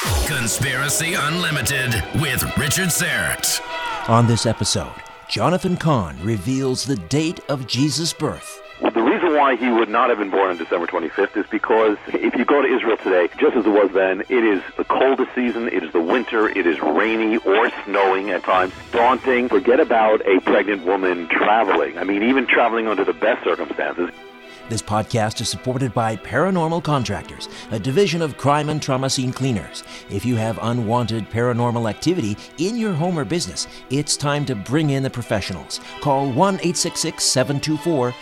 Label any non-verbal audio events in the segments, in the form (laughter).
Conspiracy Unlimited with Richard Syrett. On this episode, Jonathan Cahn reveals the date of Jesus' birth. The reason why he would not have been born on December 25th is because if you go to Israel today, just as it was then, it is the coldest season, it is the winter, it is rainy or snowing at times, daunting. Forget about a pregnant woman traveling. I mean, even traveling under the best circumstances. This podcast is supported by Paranormal Contractors, a division of crime and trauma scene cleaners. If you have unwanted paranormal activity in your home or business, it's time to bring in the professionals. Call 1 866 724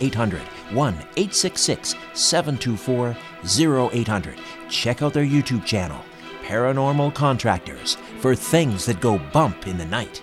0800. 1 866 724 0800. Check out their YouTube channel, Paranormal Contractors, for things that go bump in the night.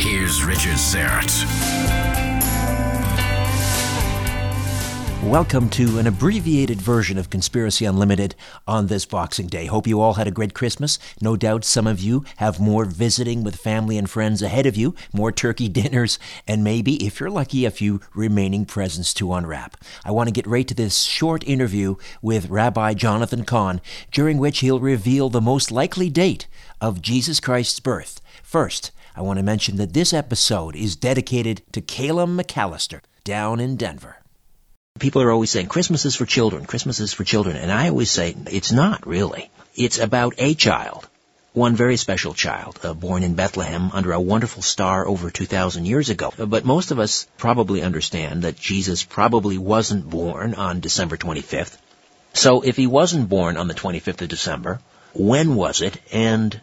Here's Richard Syrett. Welcome to an abbreviated version of Conspiracy Unlimited on this Boxing Day. Hope you all had a great Christmas. No doubt some of you have more visiting with family and friends ahead of you, more turkey (laughs) dinners, and maybe, if you're lucky, a few remaining presents to unwrap. I want to get right to this short interview with Rabbi Jonathan Cahn, during which he'll reveal the most likely date of Jesus Christ's birth. First, I want to mention that this episode is dedicated to Caleb McAllister down in Denver. People are always saying Christmas is for children, Christmas is for children, and I always say it's not really. It's about a child, one very special child, uh, born in Bethlehem under a wonderful star over 2,000 years ago. But most of us probably understand that Jesus probably wasn't born on December 25th. So if he wasn't born on the 25th of December, when was it, and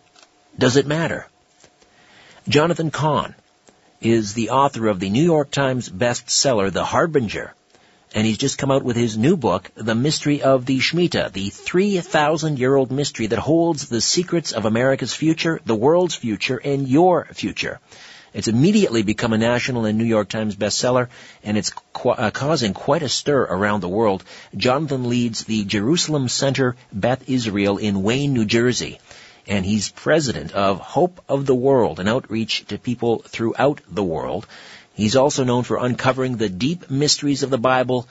does it matter? Jonathan Cahn is the author of the New York Times bestseller, The Harbinger, and he's just come out with his new book, The Mystery of the Shemitah, the 3,000 year old mystery that holds the secrets of America's future, the world's future, and your future. It's immediately become a national and New York Times bestseller, and it's qu- uh, causing quite a stir around the world. Jonathan leads the Jerusalem Center Beth Israel in Wayne, New Jersey, and he's president of Hope of the World, an outreach to people throughout the world. He's also known for uncovering the deep mysteries of the Bible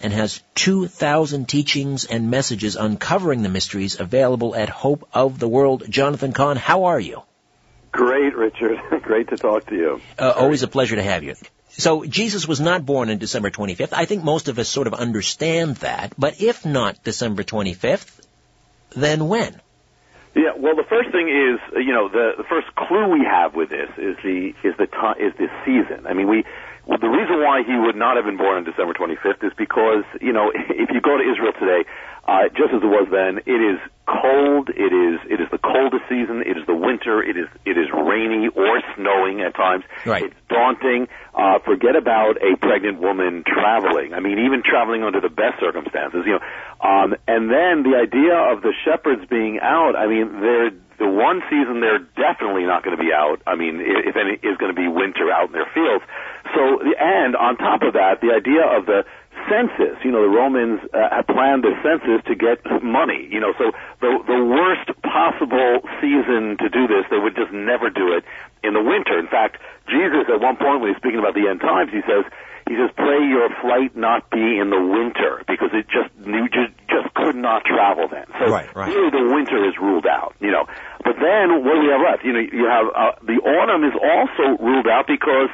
and has 2,000 teachings and messages uncovering the mysteries available at Hope of the World. Jonathan Cahn, how are you? Great, Richard. (laughs) Great to talk to you. Uh, always a pleasure to have you. So Jesus was not born on December 25th. I think most of us sort of understand that. But if not December 25th, then when? Yeah, well, the first thing is, you know, the the first clue we have with this is the is the time is the season. I mean, we well, the reason why he would not have been born on December 25th is because, you know, (laughs) if you go to Israel today, uh, just as it was then, it is cold. It is it is the coldest season. It is the winter. It is it is rainy or snowing at times. Right. It's daunting. Uh, forget about a pregnant woman traveling. I mean, even traveling under the best circumstances. You know, um, and then the idea of the shepherds being out. I mean, they're the one season they're definitely not going to be out. I mean, if any is going to be winter out in their fields. So, and on top of that, the idea of the census. You know, the Romans uh, had planned the census to get money. You know, so the the worst possible season to do this, they would just never do it in the winter. In fact, Jesus at one point when he's speaking about the end times, he says. He says, "Pray your flight not be in the winter, because it just you just, just could not travel then." So Right, right. really, the winter is ruled out. You know, but then what do we have left? You know, you have uh, the autumn is also ruled out because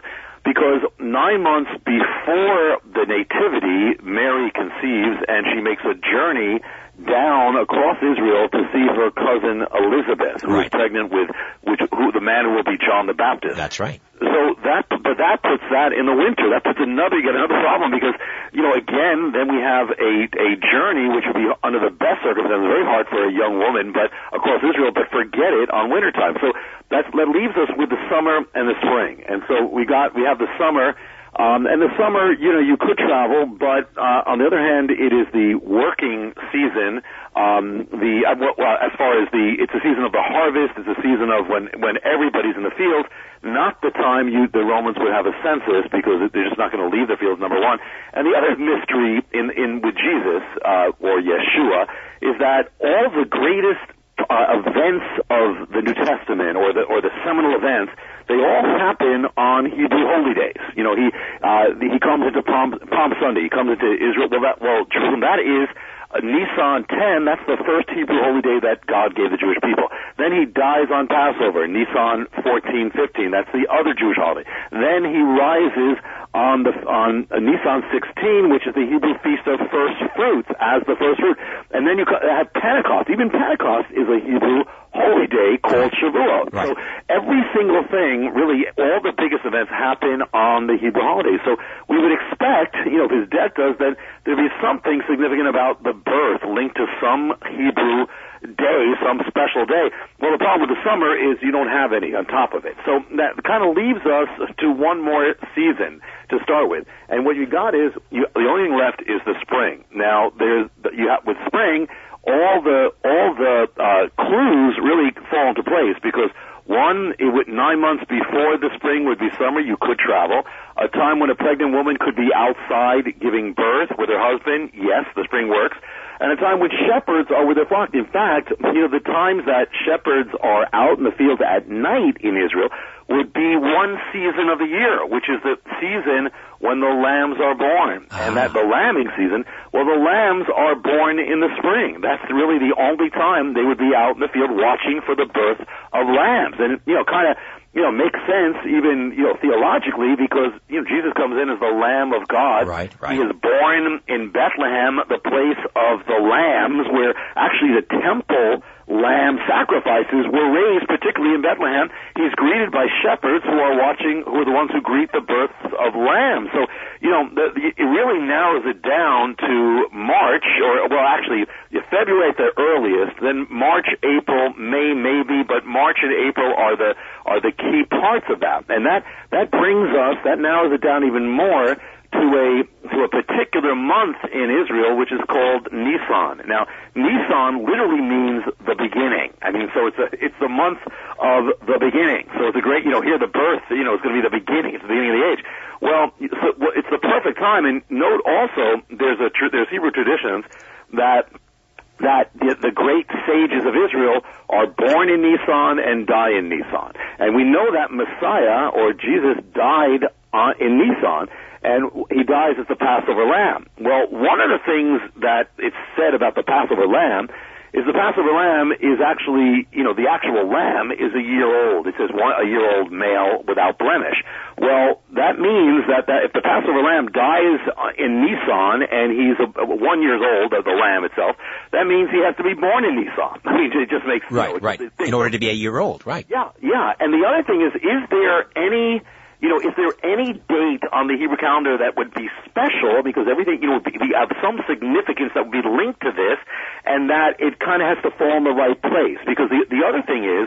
because nine months before the nativity, Mary conceives and she makes a journey down across Israel to see her cousin Elizabeth, who is Right. pregnant with which who the man who will be John the Baptist. That's right. So that, but that puts that in the winter. That puts another, yet another problem because, you know, again, then we have a, a journey which would be under the best circumstances, very hard for a young woman, but across Israel, but forget it on wintertime. So that's, that leaves us with the summer and the spring. And so we got, we have the summer, um, and the summer, you know, you could travel, but uh, on the other hand, it is the working season. Um, the uh, well, as far as the, it's a season of the harvest. It's a season of when when everybody's in the field. Not the time you the Romans would have a census because they're just not going to leave the fields. Number one, and the other mystery in in with Jesus uh, or Yeshua is that all the greatest uh, events of the New Testament or the or the seminal events, they all happen on Hebrew holy days. You know, he uh, he comes into Palm Palm Sunday. He comes into Israel. Well, that well, Jerusalem. That is. Uh, Nisan 10, that's the first Hebrew holy day that God gave the Jewish people. Then he dies on Passover, Nisan 14, 15, that's the other Jewish holiday. Then he rises on the on uh, Nisan 16, which is the Hebrew feast of first fruits, as the first fruit. And then you have Pentecost. Even Pentecost is a Hebrew holy day called Shavuot. Right. So every single thing, really, all the biggest events happen on the Hebrew holidays. So we would expect, you know, if his death does, then there'd be something significant about the birth linked to some Hebrew day, some special day. Well, the problem with the summer is you don't have any on top of it. So that kind of leaves us to one more season to start with. And what you got is you, the only thing left is the spring. Now, there's you have with spring all the all the uh, clues really fall into place because one, it would, nine months before the spring would be summer, you could travel. A time when a pregnant woman could be outside giving birth with her husband, yes, the spring works. And a time when shepherds are with their flock. In fact, you know, the times that shepherds are out in the field at night in Israel would be one season of the year, which is the season when the lambs are born. Ah. And that the lambing season, well, the lambs are born in the spring. That's really the only time they would be out in the field watching for the birth of lambs. And, you know, kind of, you know, makes sense even, you know, theologically because, you know, Jesus comes in as the Lamb of God. Right, right. He is born in Bethlehem, the place of the lambs, where actually the temple lamb sacrifices were raised, particularly in Bethlehem. He's greeted by shepherds who are watching, who are the ones who greet the births of lambs. So, you know, the, the, it really narrows it down to March, or, well, actually, February at the earliest, then March, April, May, maybe, but March and April are the, are the key parts of that. And that, that brings us, that narrows it down even more to a to a particular month in Israel, which is called Nisan. Now, Nisan literally means the beginning. I mean, so it's a it's the month of the beginning. So it's a great, you know, here the birth, you know, is going to be the beginning. It's the beginning of the age. Well, so it's the perfect time. And note also, there's a there's Hebrew traditions that that the, the great sages of Israel are born in Nisan and die in Nisan. And we know that Messiah or Jesus died uh, in Nisan and he dies as the Passover lamb. Well, one of the things that it's said about the Passover lamb is the Passover lamb is actually, you know, the actual lamb is a year old. It says one, a year old male without blemish. Well, that means that, that if the Passover lamb dies uh, in Nisan and he's a, a one years old, the lamb itself, that means he has to be born in Nisan. (laughs) I mean, it just makes you know, Right, right. In order to be a year old, right. yeah, yeah. And the other thing is, is there any, you know, is there any date on the Hebrew calendar that would be special because everything, you know, would be, be- have some significance that would be linked to this, and that it kind of has to fall in the right place? Because the the other thing is,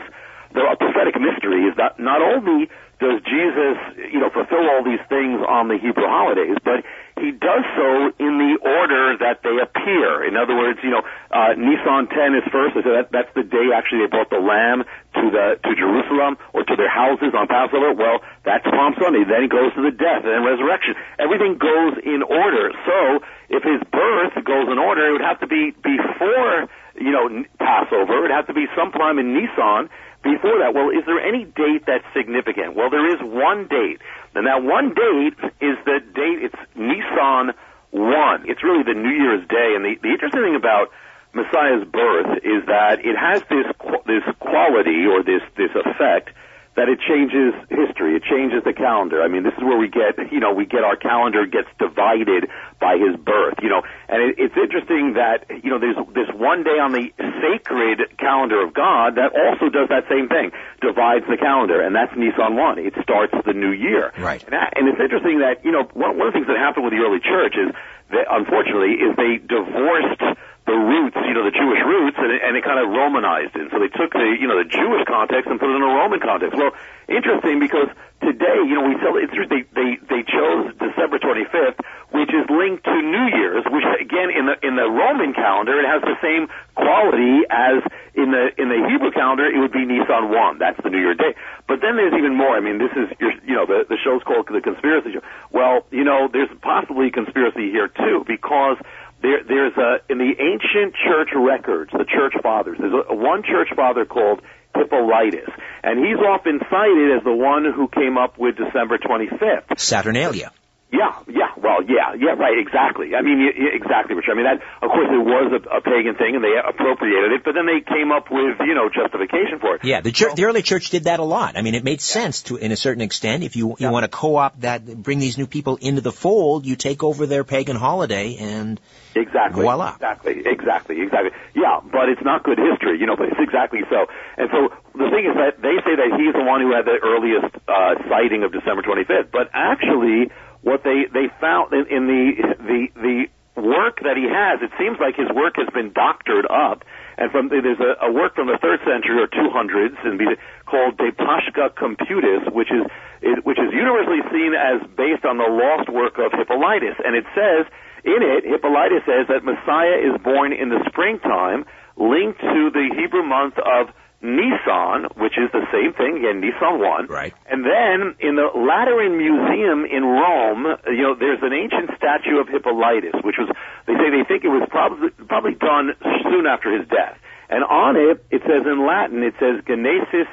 the a prophetic mystery is that not only does Jesus, you know, fulfill all these things on the Hebrew holidays, but he does so in the order that they appear. In other words, you know, uh, Nisan 10 is first, so that, that's the day actually they brought the lamb to the to Jerusalem or to their houses on Passover. Well, that's Palm Sunday. Then he goes to the death and then resurrection. Everything goes in order. So if his birth goes in order, it would have to be before you know Passover. It would have to be sometime in Nisan before that. Well, is there any date that's significant? Well, there is one date, and that one date is the date. It's Nisan one. It's really the New Year's Day, and the, the interesting thing about Messiah's birth is that it has this this quality or this this effect that it changes history. It changes the calendar. I mean, this is where we get, you know, we get our calendar gets divided by his birth, you know, and it, it's interesting that, you know, there's this one day on the sacred calendar of God that also does that same thing, divides the calendar, and that's Nisan 1. It starts the new year. Right. And, that, and it's interesting that, you know, one, one of the things that happened with the early church is that, unfortunately, is they divorced the roots, you know, the Jewish roots, and it, and it kind of Romanized it. So they took the, you know, the Jewish context and put it in a Roman context. Well, interesting because today, you know, we celebrate. They they they chose December 25th, which is linked to New Year's, which again in the in the Roman calendar it has the same quality as in the in the Hebrew calendar it would be Nisan 1. That's the New Year day. But then there's even more. I mean, this is your, you know, the the show's called the conspiracy show. Well, you know, there's possibly conspiracy here too because there, there's a in the ancient church records, the church fathers. There's a, one church father called Hippolytus, and he's often cited as the one who came up with December 25th. Saturnalia. Yeah, yeah, well, yeah, yeah, right, exactly. I mean, exactly, Richard. I mean, that, of course, it was a, a pagan thing, and they appropriated it, but then they came up with, you know, justification for it. Yeah, the church, the early church did that a lot. I mean, it made sense to, in a certain extent. If you you want to co-opt that, bring these new people into the fold, you take over their pagan holiday, and Exactly. Voila. Exactly. Exactly. Exactly. Yeah, but it's not good history, you know. But it's exactly so. And so the thing is that they say that he's the one who had the earliest uh, sighting of December 25th, but actually, what they they found in, in the the the work that he has, it seems like his work has been doctored up. And from there's a, a work from the third century or 200s and called De Pascha Computus, which is it, which is universally seen as based on the lost work of Hippolytus, and it says in it, Hippolytus says that Messiah is born in the springtime, linked to the Hebrew month of Nisan, which is the same thing again, Nissan one. Right. And then in the Lateran Museum in Rome, you know, there's an ancient statue of Hippolytus, which was they say they think it was probably probably done soon after his death. And on it, it says in Latin, it says Genesis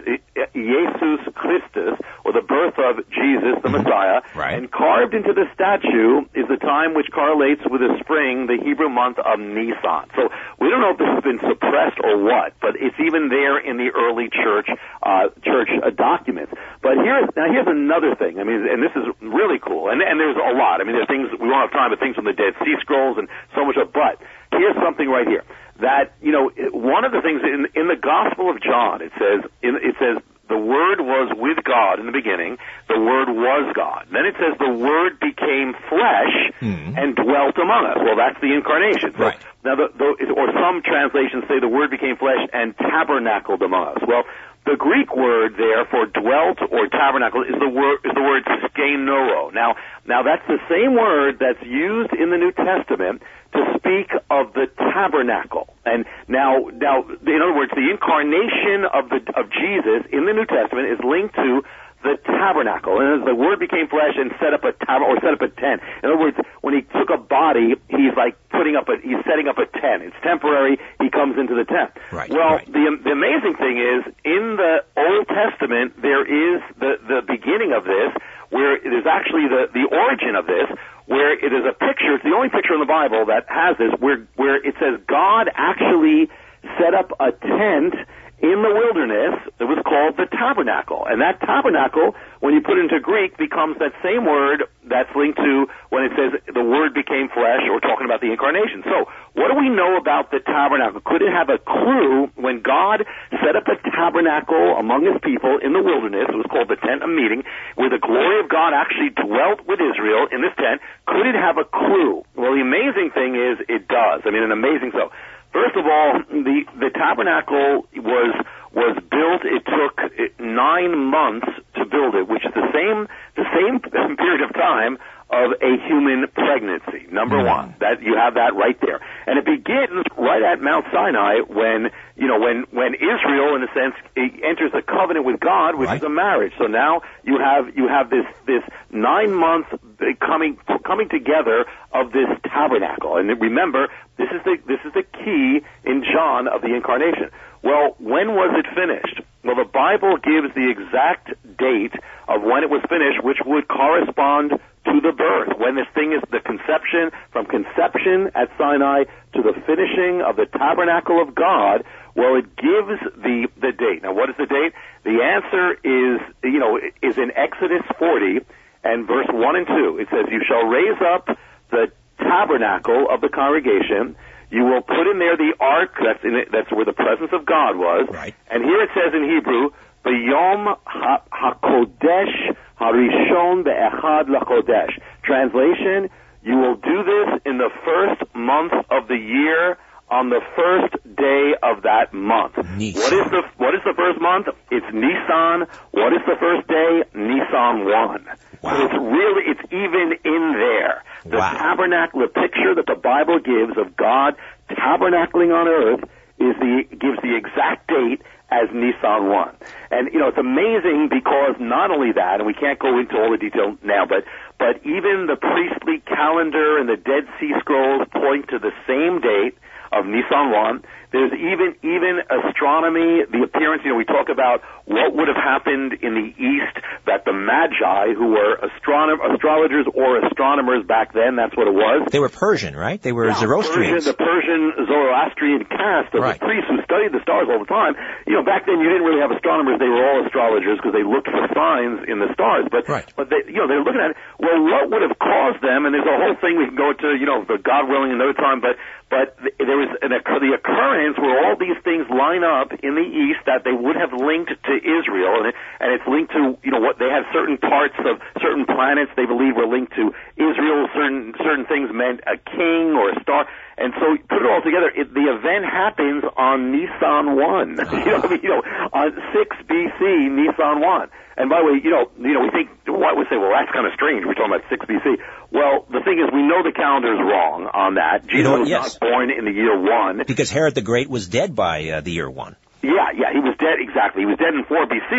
Jesus Christus, or the birth of Jesus, the Messiah. Right. And carved into the statue is the time which correlates with the spring, the Hebrew month of Nisan. So we don't know if this has been suppressed or what, but it's even there in the early church uh, church uh, documents. But here's now here's another thing. I mean, and this is really cool. And and there's a lot. I mean, there's things we won't have time, but things from the Dead Sea Scrolls and so much. Of, but here's something right here that you know one of the things in in the Gospel of John it says in, it says the Word was with God in the beginning. The Word was God. Then it says the Word became flesh hmm. and dwelt among us. Well, that's the incarnation. So, Right. Now, the, the, or some translations say the Word became flesh and tabernacled among us. Well, the Greek word there for dwelt or tabernacle is the word is the word skenoro. Now, now that's the same word that's used in the New Testament to speak of the tabernacle. And now, now, in other words, the incarnation of the of Jesus in the New Testament is linked to the tabernacle. And as the word became flesh and set up a tab or set up a tent. In other words, when he took a body, he's like putting up a he's setting up a tent. It's temporary. He comes into the tent. Right, Well, right. the the amazing thing is in the Old Testament there is the the beginning of this where it is actually the the origin of this where it is a picture. It's the only picture in the Bible that has this where where it says God actually set up a tent in the wilderness. It was called the tabernacle. And that tabernacle, when you put it into Greek, becomes that same word that's linked to when it says the word became flesh or talking about the incarnation. So, what do we know about the tabernacle? Could it have a clue when God set up a tabernacle among his people in the wilderness? It was called the tent of meeting, where the glory of God actually dwelt with Israel in this tent. Could it have a clue? Well, the amazing thing is it does. I mean, an amazing so. First of all, the the tabernacle was was built. It took nine months to build it, which is the same the same (laughs) period of time of a human pregnancy. Number hmm. one, that you have that right there, and it begins right at Mount Sinai when you know when when Israel, in a sense, enters a covenant with God, which Right. is a marriage. So now you have you have this this nine month uh, coming coming together of this tabernacle. And remember, this is the this is the key in John of the incarnation. Well, when was it finished? Well, the Bible gives the exact date of when it was finished, which would correspond to the birth. When this thing is the conception, from conception at Sinai to the finishing of the tabernacle of God, well, it gives the, the date. Now, what is the date? The answer is, you know, is in Exodus 40 and verse 1 and 2. It says, You shall raise up the tabernacle of the congregation. You will put in there the ark. That's in it, that's where the presence of God was. Right. And here it says in Hebrew, Yom HaKodesh Harishon Be'echad LaKodesh. Translation, you will do this in the first month of the year on the first day of that month. What is the what is the first month? It's Nisan. What is the first day? Nisan one. Wow. So it's really it's even in there. The Wow. tabernacle, the picture that the Bible gives of God tabernacling on earth is the gives the exact date as Nissan one. And you know, it's amazing because not only that, and we can't go into all the detail now, but but even the priestly calendar and the Dead Sea Scrolls point to the same date of Nissan one. There's even even astronomy, the appearance. You know, we talk about what would have happened in the East that the Magi, who were astronom- astrologers or astronomers back then, that's what it was. They were Persian, right? They were Persian, Zoroastrians. the Persian Zoroastrian caste of Right. the priests who studied the stars all the time. You know, back then you didn't really have astronomers; they were all astrologers because they looked for signs in the stars. But Right. but they, you know, they're looking at well, what would have caused them? And there's a whole thing we can go to, you know, the God willing another time. But but there was an, the occurrence where all these things line up in the east that they would have linked to Israel, and, it, and it's linked to you know what they have certain parts of certain planets they believe were linked to Israel. Certain certain things meant a king or a star, and so put it all together. It, the event happens on Nisan one. (laughs) you know, you know, on six BC, Nisan one. And by the way, you know, you know, we think what we say, well, that's kind of strange. We're talking about six BC. Well, the thing is, we know the calendar is wrong on that. Jesus know was Yes. not born in the year one. because Herod the Great was dead by uh, the year one. Yeah, yeah, he was dead, exactly. He was dead in 4 BC,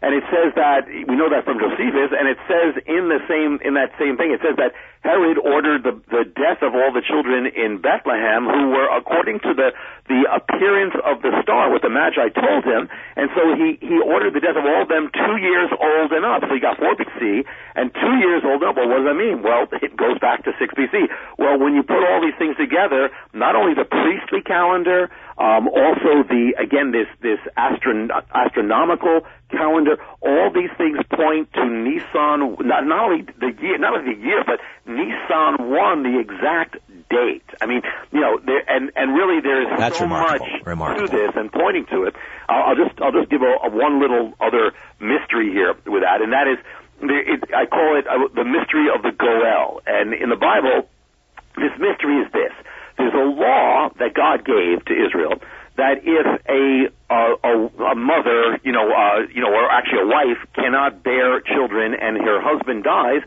and it says that, we know that from Josephus, and it says in the same, in that same thing, it says that Herod ordered the, the death of all the children in Bethlehem who were according to the, the appearance of the star, what the Magi told him, and so he, he ordered the death of all of them two years old and up. So he got 4 BC, and two years old and up. Well, what does that mean? Well, (laughs) it goes back to 6 BC. Well, when you put all these things together, not only the priestly calendar, um, also the again this this astron- astronomical calendar. All these things point to Nissan. Not, not only the year, not only the year, but Nissan one, the exact date. I mean, you know, there, and and really there is That's so remarkable. much Remarkable. to this and pointing to it. I'll, I'll just I'll just give a, a one little other mystery here with that, and that is. the- It, I call it uh, the mystery of the Goel, and in the Bible, this mystery is this: there's a law that God gave to Israel that if a a, a, a mother, you know, uh, you know, or actually a wife cannot bear children and her husband dies,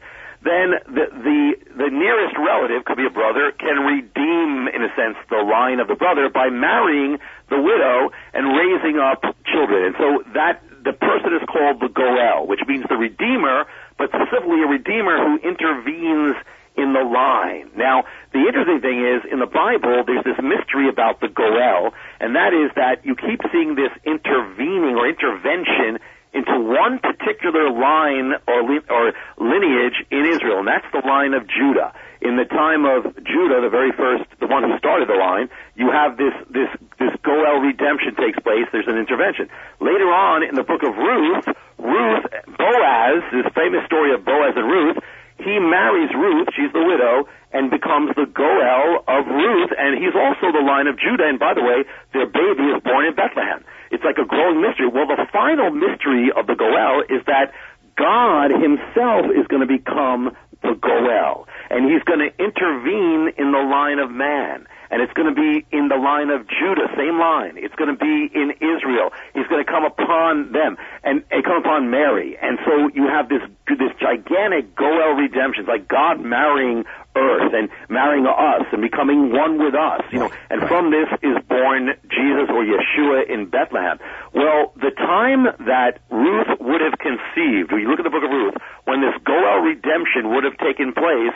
then the the the nearest relative could be a brother can redeem, in a sense, the line of the brother by marrying the widow and raising up children. And so that the person is called the Goel, which means the redeemer, but specifically a redeemer who intervenes in the line. Now, the interesting thing is, in the Bible, there's this mystery about the Goel, and that is that you keep seeing this intervening or intervention into one particular line or, or lineage in Israel, and that's the line of Judah. In the time of Judah, the very first, the one who started the line, you have this this this Goel redemption takes place. There's an intervention. Later on in the book of Ruth, Ruth Boaz, this famous story of Boaz and Ruth, he marries Ruth, she's the widow, and becomes the Goel of Ruth, and he's also the line of Judah. And by the way, their baby is born in Bethlehem. It's like a growing mystery. Well, the final mystery of the Goel is that God himself is going to become the Goel, and he's going to intervene in the line of man. And it's going to be in the line of Judah, same line. It's going to be in Israel. He's going to come upon them and, and come upon Mary. And so you have this this gigantic Goel redemption, it's like God marrying earth and marrying us and becoming one with us. You know, and from this is born Jesus or Yeshua in Bethlehem. Well, the time that Ruth would have conceived, when you look at the book of Ruth, when this Goel redemption would have taken place,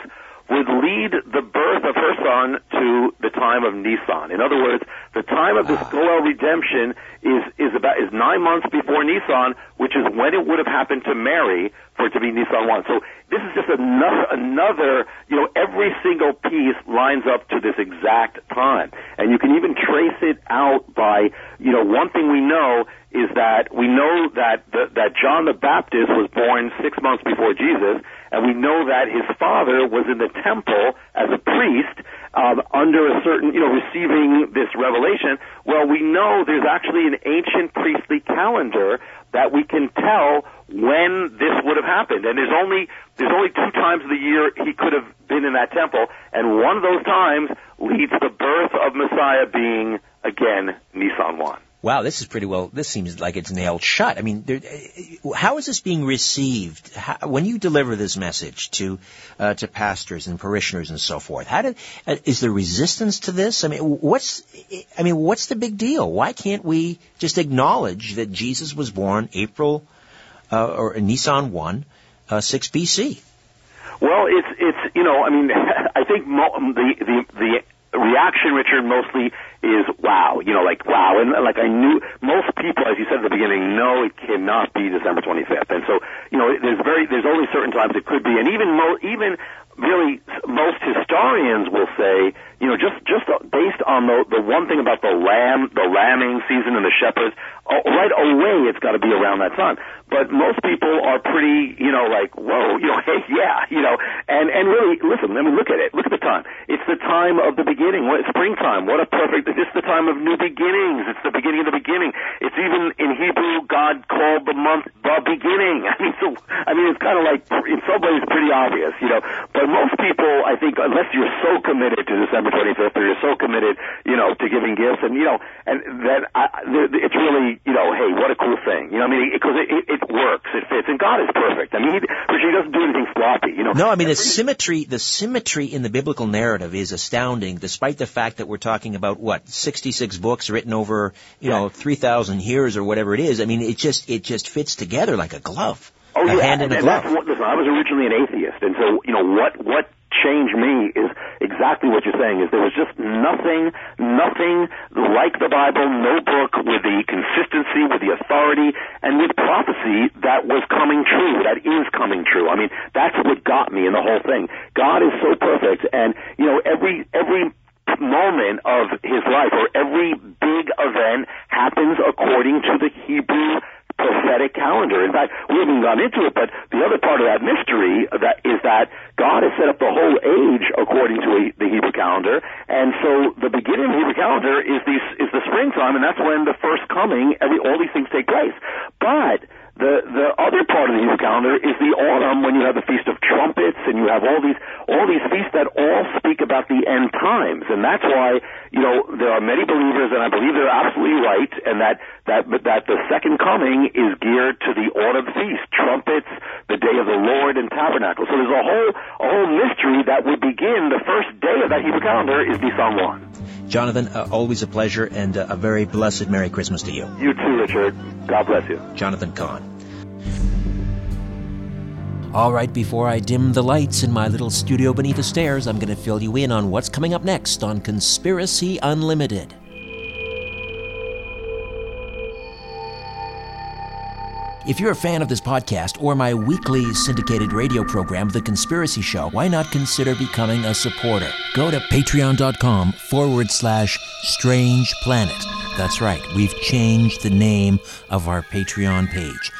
would lead the birth of her son to the time of Nisan. In other words, the time of this ah. Goel redemption is is about is nine months before Nisan, which is when it would have happened to Mary for it to be Nisan 1. So this is just another, another, you know, every single piece lines up to this exact time. And you can even trace it out by, you know, one thing we know is that we know that the, that John the Baptist was born six months before Jesus, and we know that his father was in the temple as a priest um, under a certain, you know, receiving this revelation. Well, we know there's actually an ancient priestly calendar that we can tell when this would have happened. And there's only there's only two times of the year he could have been in that temple, and one of those times leads to the birth of Messiah being again Nisan one. Wow, this is pretty well. This seems like it's nailed shut. I mean, there, how is this being received how, when you deliver this message to uh, to pastors and parishioners and so forth? How did uh, is there resistance to this? I mean, what's I mean, what's the big deal? Why can't we just acknowledge that Jesus was born April uh, or Nisan one, uh, six BC? Well, it's it's you know, I mean, (laughs) I think mo- the the the reaction, Richard, mostly is wow. You know, like wow, and like I knew most people, as you said at the beginning, know it cannot be December 25th, and so you know, there's very there's only certain times it could be, and even mo- even really most historians will say, you know, just just based on the the one thing about the lamb, the lambing season and the shepherds, right away it's got to be around that time. But most people are pretty, you know, like, whoa, (laughs) you know, hey, yeah, you know, and and really, listen, I mean, look at it, look at the time. It's the time of the beginning. What springtime? What a perfect! (laughs) It's just the time of new beginnings. It's the beginning of the beginning. It's even in Hebrew, God called the month the beginning. (laughs) I mean, so I mean, it's kind of like in some ways pretty obvious, you know. But most people, I think, unless you're so committed to December 25th, or you're so committed, you know, to giving gifts, and you know, and then I, it's really, you know, hey, what a cool thing, you know. I mean, because it, it, it works, it fits, and God is perfect. I mean, he, he doesn't do anything sloppy, you know. No, I mean the symmetry, the symmetry in the biblical narrative is astounding, despite the fact that we're talking about what 66 books written over, you know, 3,000 years or whatever it is. I mean, it just it just fits together like a glove. Oh a yeah, hand in and, a glove. What, listen, I was originally an atheist, and so you know what what changed me is exactly what you're saying. Is there was just nothing, nothing like the Bible, no book with the consistency, with the authority, and with prophecy that was coming true, that is coming true. I mean, that's what got me in the whole thing. God is so perfect, and you know every every moment of his life or every big event happens according to the Hebrew prophetic calendar. In fact, we haven't gone into it, but the other part of that mystery that is that God has set up the whole age according to a, the Hebrew calendar, and so the beginning of the Hebrew calendar is the is the springtime, and that's when the first coming, every all these things take place. But the the other part of the Hebrew calendar is the autumn when you have the Feast of Trumpets and you have all these all these feasts that all speak about the end times, and that's why you know there are many believers, and I believe they're absolutely right, and that that that the second coming is geared to the autumn feast, trumpets, the day of the Lord, and tabernacle. So there's a whole a whole mystery that would begin the first day of that Hebrew calendar is Nisan one. Jonathan, uh, always a pleasure and uh, a very blessed Merry Christmas to you. You too, Richard. God bless you. Jonathan Cahn. All right, before I dim the lights in my little studio beneath the stairs, I'm going to fill you in on what's coming up next on Conspiracy Unlimited. If you're a fan of this podcast or my weekly syndicated radio program, The Conspiracy Show, why not consider becoming a supporter? Go to patreon.com forward slash strange planet. That's right, we've changed the name of our Patreon page.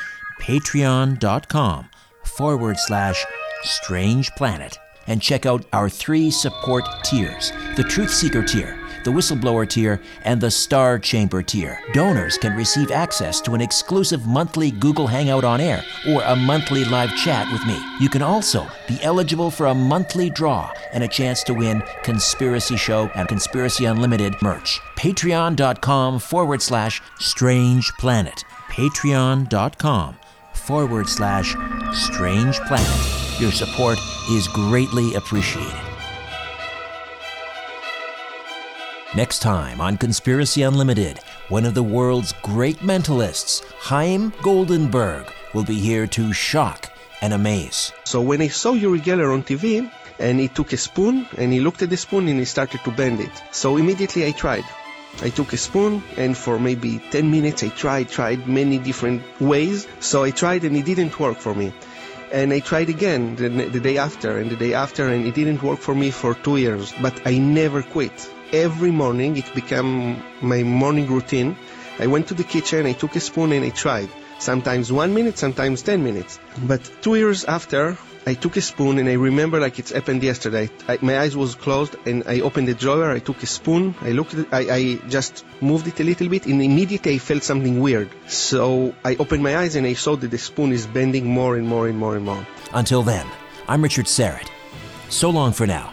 Patreon.com forward slash strange planet. And check out our three support tiers the Truth Seeker tier the Whistleblower tier, and the Star Chamber tier. Donors can receive access to an exclusive monthly Google Hangout on air or a monthly live chat with me. You can also be eligible for a monthly draw and a chance to win Conspiracy Show and Conspiracy Unlimited merch. Patreon.com forward slash Strange Planet. Patreon.com forward slash Strange Planet. Your support is greatly appreciated. Next time on Conspiracy Unlimited, one of the world's great mentalists, Chaim Goldenberg, will be here to shock and amaze. So when I saw Uri Geller on TV, and he took a spoon, and he looked at the spoon, and he started to bend it. So immediately I tried. I took a spoon, and for maybe 10 minutes I tried, tried many different ways. So I tried, and it didn't work for me. And I tried again the, the day after and the day after, and it didn't work for me for two years. But I never quit. Every morning, it became my morning routine. I went to the kitchen, I took a spoon, and I tried. Sometimes one minute, sometimes ten minutes. But two years after, I took a spoon and I remember like it's happened yesterday. I, my eyes was closed and I opened the drawer. I took a spoon. I looked. I, I just moved it a little bit and immediately I felt something weird. So I opened my eyes and I saw that the spoon is bending more and more and more and more. Until then, I'm Richard Syrett. So long for now.